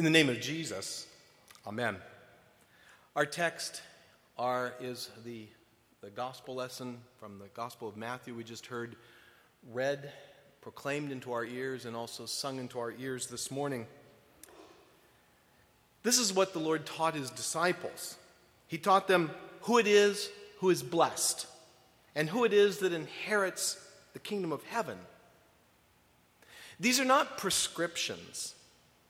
In the name of Jesus, Amen. Our text are, is the, the gospel lesson from the Gospel of Matthew we just heard read, proclaimed into our ears, and also sung into our ears this morning. This is what the Lord taught his disciples. He taught them who it is who is blessed and who it is that inherits the kingdom of heaven. These are not prescriptions.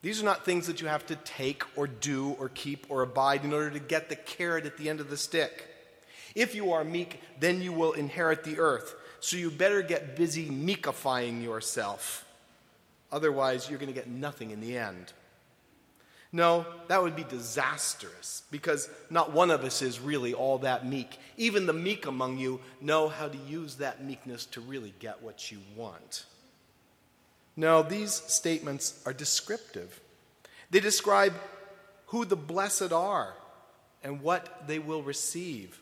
These are not things that you have to take or do or keep or abide in order to get the carrot at the end of the stick. If you are meek, then you will inherit the earth. So you better get busy meekifying yourself. Otherwise, you're going to get nothing in the end. No, that would be disastrous because not one of us is really all that meek. Even the meek among you know how to use that meekness to really get what you want. No, these statements are descriptive. They describe who the blessed are and what they will receive.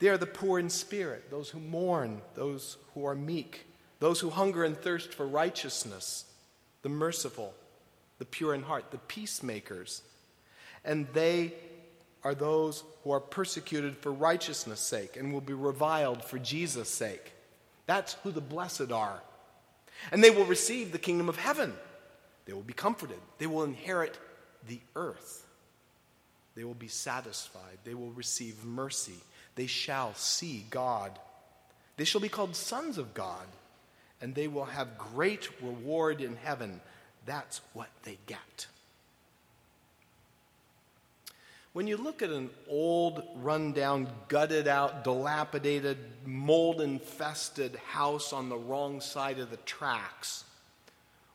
They are the poor in spirit, those who mourn, those who are meek, those who hunger and thirst for righteousness, the merciful, the pure in heart, the peacemakers. And they are those who are persecuted for righteousness' sake and will be reviled for Jesus' sake. That's who the blessed are and they will receive the kingdom of heaven. They will be comforted. They will inherit the earth. They will be satisfied. They will receive mercy. They shall see God. They shall be called sons of God, and they will have great reward in heaven. That's what they get. When you look at an old, rundown, gutted out, dilapidated, mold infested house on the wrong side of the tracks,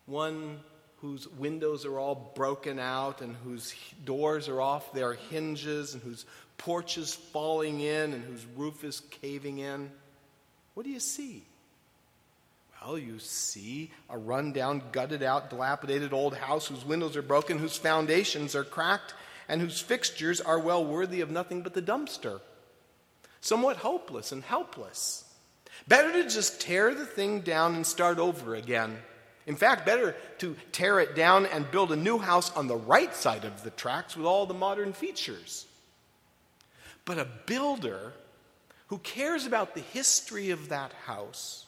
one whose windows are all broken out and whose doors are off their hinges and whose porch is falling in and whose roof is caving in, what do you see? Well, you see a rundown, gutted out, dilapidated old house whose windows are broken, whose foundations are cracked, and whose fixtures are well worthy of nothing but the dumpster. Somewhat hopeless and helpless. Better to just tear the thing down and start over again. In fact, better to tear it down and build a new house on the right side of the tracks with all the modern features. But a builder who cares about the history of that house,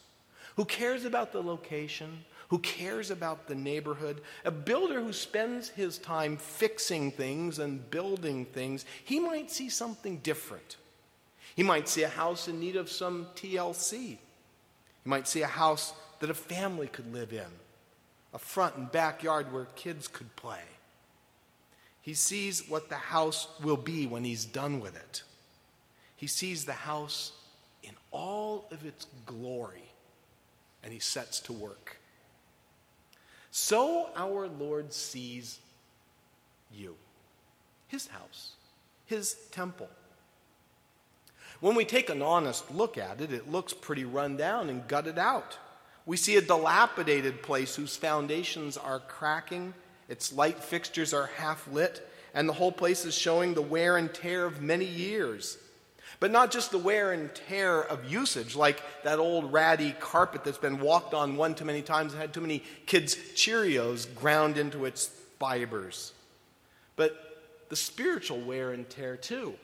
who cares about the location, who cares about the neighborhood, a builder who spends his time fixing things and building things, he might see something different. He might see a house in need of some TLC. He might see a house that a family could live in, a front and backyard where kids could play. He sees what the house will be when he's done with it. He sees the house in all of its glory, and he sets to work. So our Lord sees you, his house, his temple. When we take an honest look at it, it looks pretty run down and gutted out. We see a dilapidated place whose foundations are cracking, its light fixtures are half lit, and the whole place is showing the wear and tear of many years. But not just the wear and tear of usage, like that old ratty carpet that's been walked on one too many times and had too many kids' Cheerios ground into its fibers. But the spiritual wear and tear, too,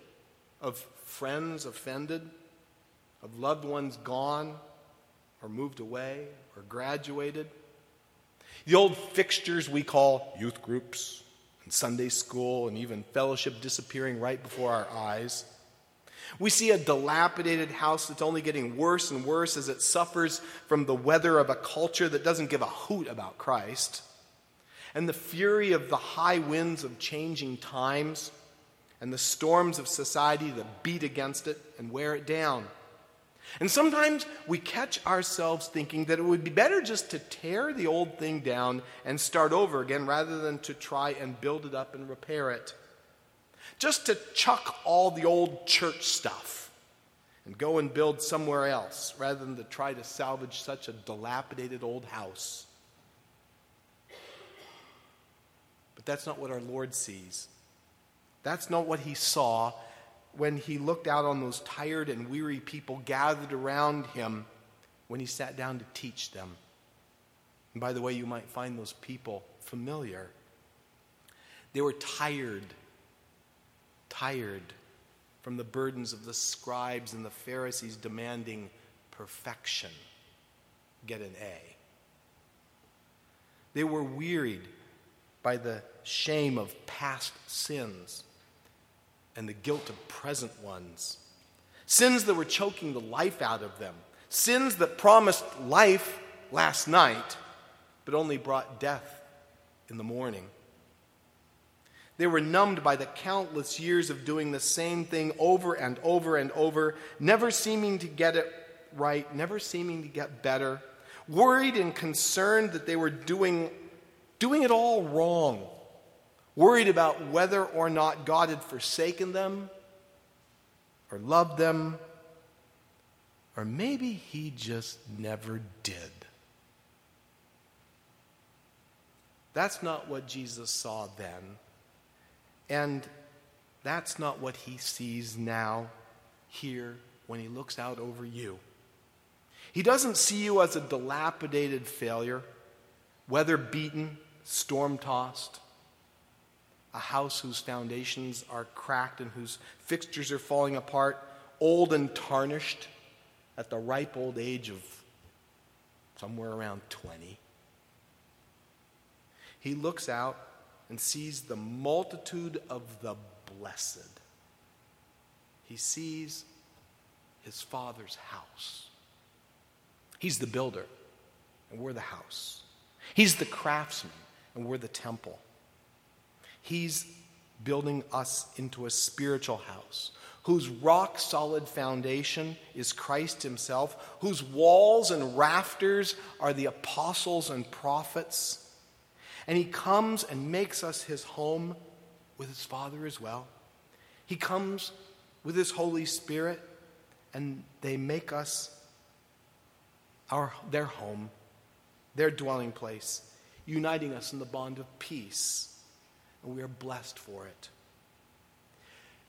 of friends offended, of loved ones gone or moved away or graduated. The old fixtures we call youth groups and Sunday school and even fellowship disappearing right before our eyes. We see a dilapidated house that's only getting worse and worse as it suffers from the weather of a culture that doesn't give a hoot about Christ, and the fury of the high winds of changing times, and the storms of society that beat against it and wear it down. And sometimes we catch ourselves thinking that it would be better just to tear the old thing down and start over again rather than to try and build it up and repair it just to chuck all the old church stuff and go and build somewhere else rather than to try to salvage such a dilapidated old house. But that's not what our Lord sees. That's not what he saw when he looked out on those tired and weary people gathered around him when he sat down to teach them. And by the way, you might find those people familiar. They were tired, tired from the burdens of the scribes and the Pharisees demanding perfection. Get an A. They were wearied by the shame of past sins and the guilt of present ones. Sins that were choking the life out of them. Sins that promised life last night, but only brought death in the morning. They were numbed by the countless years of doing the same thing over and over and over, never seeming to get it right, never seeming to get better, worried and concerned that they were doing, doing it all wrong, worried about whether or not God had forsaken them or loved them, or maybe He just never did. That's not what Jesus saw then. And that's not what he sees now, here, when he looks out over you. He doesn't see you as a dilapidated failure, weather beaten, storm tossed, a house whose foundations are cracked and whose fixtures are falling apart, old and tarnished at the ripe old age of somewhere around 20. He looks out and sees the multitude of the blessed. He sees his father's house. He's the builder, and we're the house. He's the craftsman, and we're the temple. He's building us into a spiritual house whose rock solid foundation is Christ Himself, whose walls and rafters are the apostles and prophets and he comes and makes us his home with his Father as well. He comes with his Holy Spirit, and they make us our, their home, their dwelling place, uniting us in the bond of peace. And we are blessed for it.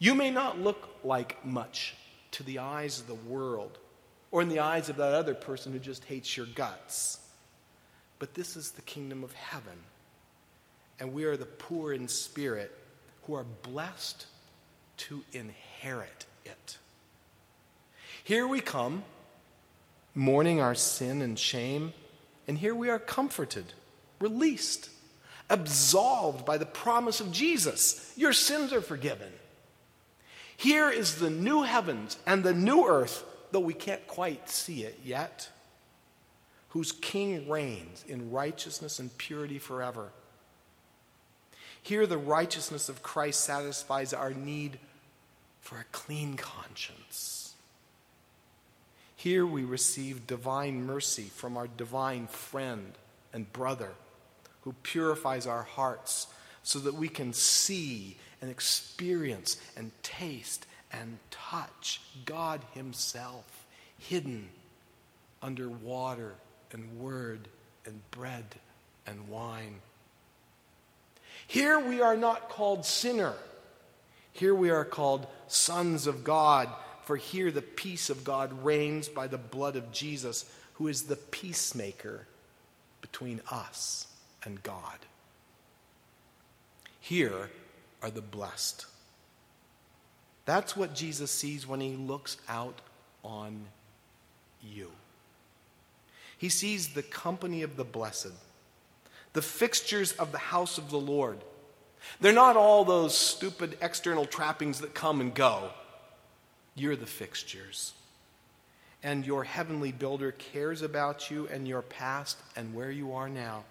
You may not look like much to the eyes of the world or in the eyes of that other person who just hates your guts, but this is the kingdom of heaven and we are the poor in spirit who are blessed to inherit it. Here we come, mourning our sin and shame, and here we are comforted, released, absolved by the promise of Jesus. Your sins are forgiven. Here is the new heavens and the new earth, though we can't quite see it yet, whose king reigns in righteousness and purity forever. Here, the righteousness of Christ satisfies our need for a clean conscience. Here, we receive divine mercy from our divine friend and brother who purifies our hearts so that we can see and experience and taste and touch God Himself hidden under water and word and bread and wine. Here we are not called sinner. Here we are called sons of God, for here the peace of God reigns by the blood of Jesus, who is the peacemaker between us and God. Here are the blessed. That's what Jesus sees when he looks out on you. He sees the company of the blessed the fixtures of the house of the Lord. They're not all those stupid external trappings that come and go. You're the fixtures. And your heavenly builder cares about you and your past and where you are now.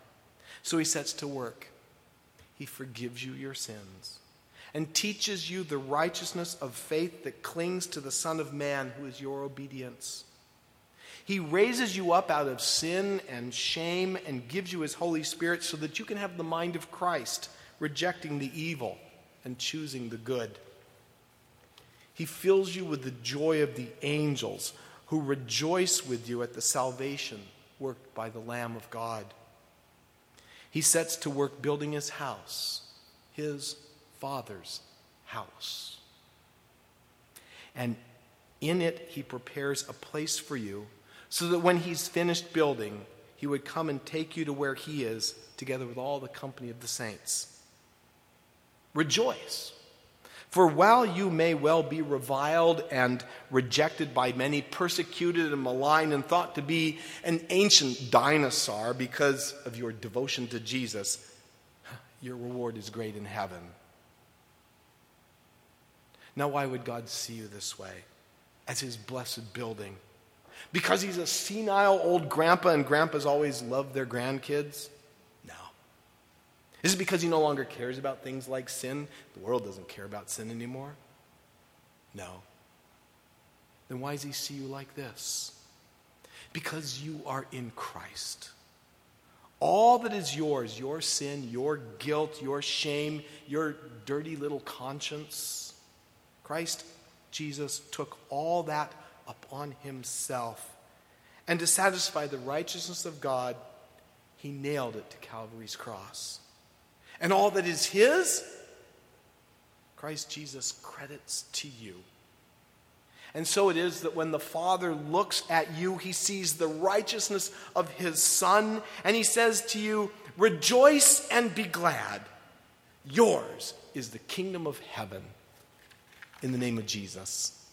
So he sets to work. He forgives you your sins and teaches you the righteousness of faith that clings to the Son of Man, who is your obedience. He raises you up out of sin and shame and gives you His Holy Spirit so that you can have the mind of Christ, rejecting the evil and choosing the good. He fills you with the joy of the angels who rejoice with you at the salvation worked by the Lamb of God. He sets to work building his house, his Father's house. And in it, he prepares a place for you so that when he's finished building, he would come and take you to where he is, together with all the company of the saints. rejoice. For while you may well be reviled and rejected by many, persecuted and maligned, and thought to be an ancient dinosaur because of your devotion to Jesus, your reward is great in heaven. Now, why would God see you this way? As his blessed building. Because he's a senile old grandpa and grandpas always love their grandkids? No. Is it because he no longer cares about things like sin? The world doesn't care about sin anymore? No. Then why does he see you like this? Because you are in Christ. All that is yours, your sin, your guilt, your shame, your dirty little conscience, Christ Jesus took all that upon himself. And to satisfy the righteousness of God, he nailed it to Calvary's cross. And all that is his, Christ Jesus credits to you. And so it is that when the Father looks at you, he sees the righteousness of his Son, and he says to you, Rejoice and be glad. Yours is the kingdom of heaven. In the name of Jesus,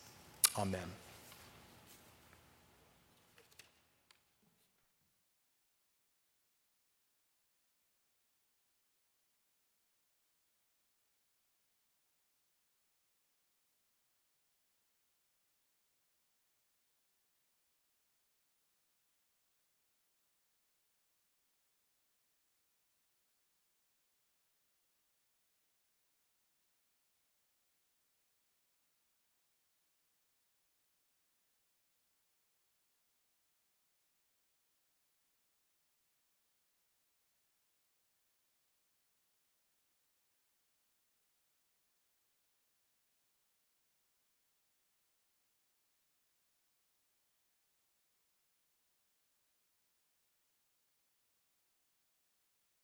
amen.